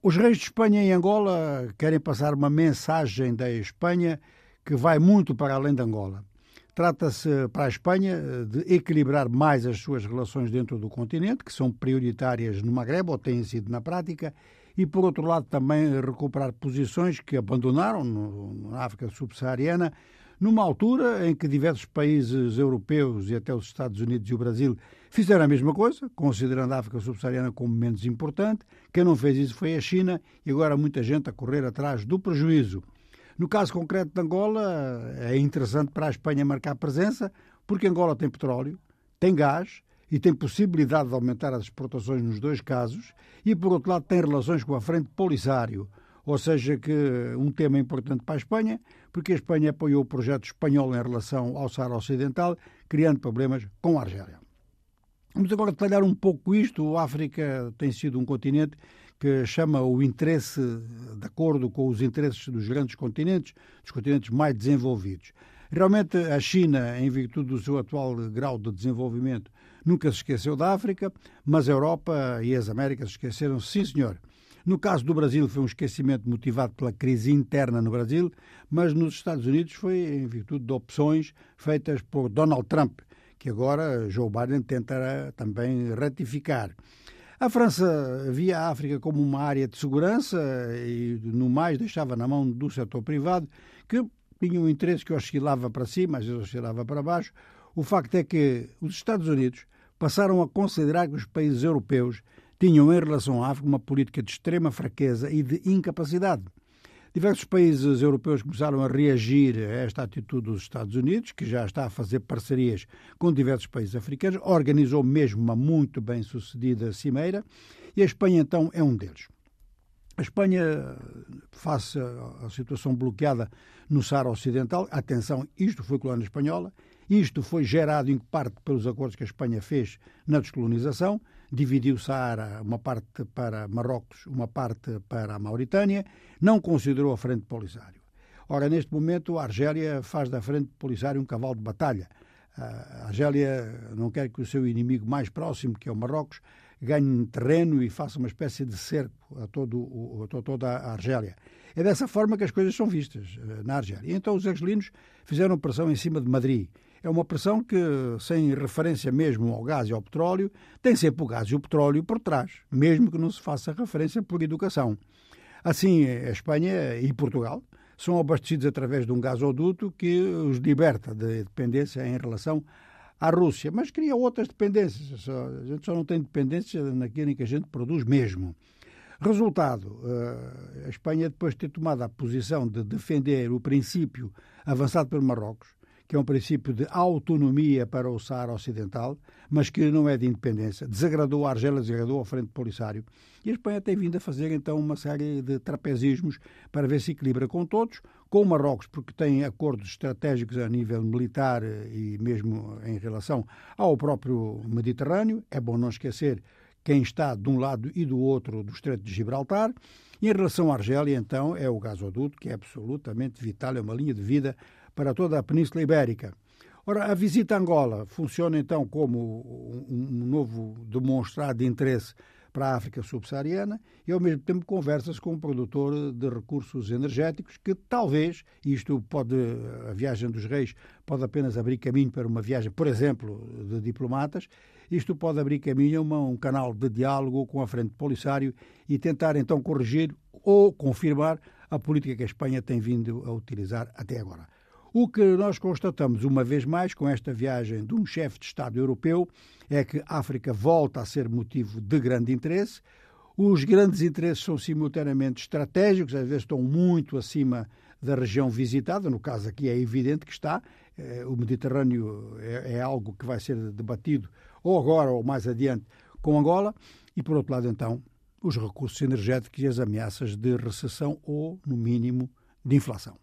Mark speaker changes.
Speaker 1: Os reis de Espanha e Angola querem passar uma mensagem da Espanha que vai muito para além de Angola. Trata-se para a Espanha de equilibrar mais as suas relações dentro do continente, que são prioritárias no Magreb, ou têm sido na prática, e por outro lado também recuperar posições que abandonaram na África subsaariana, numa altura em que diversos países europeus e até os Estados Unidos e o Brasil fizeram a mesma coisa, considerando a África subsaariana como menos importante. Quem não fez isso foi a China e agora muita gente a correr atrás do prejuízo. No caso concreto de Angola, é interessante para a Espanha marcar presença, porque Angola tem petróleo, tem gás e tem possibilidade de aumentar as exportações nos dois casos, e por outro lado tem relações com a Frente Polisário, ou seja, que um tema importante para a Espanha, porque a Espanha apoiou o projeto espanhol em relação ao Saara Ocidental, criando problemas com a Argélia. Vamos agora detalhar um pouco isto. A África tem sido um continente que chama o interesse, de acordo com os interesses dos grandes continentes, dos continentes mais desenvolvidos. Realmente, a China, em virtude do seu atual grau de desenvolvimento, nunca se esqueceu da África, mas a Europa e as Américas esqueceram, sim, senhor. No caso do Brasil, foi um esquecimento motivado pela crise interna no Brasil, mas nos Estados Unidos foi em virtude de opções feitas por Donald Trump, que agora Joe Biden tentará também ratificar. A França via a África como uma área de segurança e, no mais, deixava na mão do setor privado, que tinha um interesse que oscilava para cima, às vezes oscilava para baixo. O facto é que os Estados Unidos passaram a considerar que os países europeus tinham em relação à África uma política de extrema fraqueza e de incapacidade. Diversos países europeus começaram a reagir a esta atitude dos Estados Unidos, que já está a fazer parcerias com diversos países africanos, organizou mesmo uma muito bem sucedida cimeira, e a Espanha então é um deles. A Espanha, face à situação bloqueada no Saara Ocidental, atenção, isto foi colónia espanhola, isto foi gerado em parte pelos acordos que a Espanha fez na descolonização, dividiu o Saara, uma parte para Marrocos, uma parte para a Mauritânia, não considerou a Frente Polisário. Ora, neste momento, a Argélia faz da Frente Polisário um cavalo de batalha. A Argélia não quer que o seu inimigo mais próximo, que é o Marrocos, ganhe terreno e faça uma espécie de cerco a, todo, a toda a Argélia. É dessa forma que as coisas são vistas eh, na Argélia. Então os argelinos fizeram pressão em cima de Madrid é uma pressão que, sem referência mesmo ao gás e ao petróleo, tem sempre o gás e o petróleo por trás, mesmo que não se faça referência por educação. Assim, a Espanha e Portugal são abastecidos através de um gasoduto que os liberta de dependência em relação à Rússia, mas cria outras dependências. A gente só não tem dependência naquilo em que a gente produz mesmo. Resultado, eh, a Espanha, depois de ter tomado a posição de defender o princípio avançado pelo Marrocos, que é um princípio de autonomia para o Saara Ocidental, mas que não é de independência. Desagradou a Argélia, desagradou a Frente Polisário. E a Espanha tem vindo a fazer então uma série de trapezismos para ver se equilibra com todos, com o Marrocos, porque tem acordos estratégicos a nível militar e mesmo em relação ao próprio Mediterrâneo. É bom não esquecer quem está de um lado e do outro do Estreito de Gibraltar. E em relação à Argélia, então, é o gasoduto, que é absolutamente vital, é uma linha de vida para toda a Península Ibérica. Ora, a visita a Angola funciona então como um novo demonstrado de interesse para a África subsaariana e, ao mesmo tempo, conversas com um produtor de recursos energéticos que talvez, isto pode, a viagem dos reis pode apenas abrir caminho para uma viagem, por exemplo, de diplomatas, isto pode abrir caminho a uma, um canal de diálogo com a Frente Polisário e tentar então corrigir ou confirmar a política que a Espanha tem vindo a utilizar até agora. O que nós constatamos uma vez mais com esta viagem de um chefe de Estado europeu é que a África volta a ser motivo de grande interesse. Os grandes interesses são simultaneamente estratégicos, às vezes estão muito acima da região visitada, no caso aqui é evidente que está, eh, o Mediterrâneo é, é algo que vai ser debatido ou agora ou mais adiante com Angola, e por outro lado então os recursos energéticos e as ameaças de recessão ou, no mínimo, de inflação.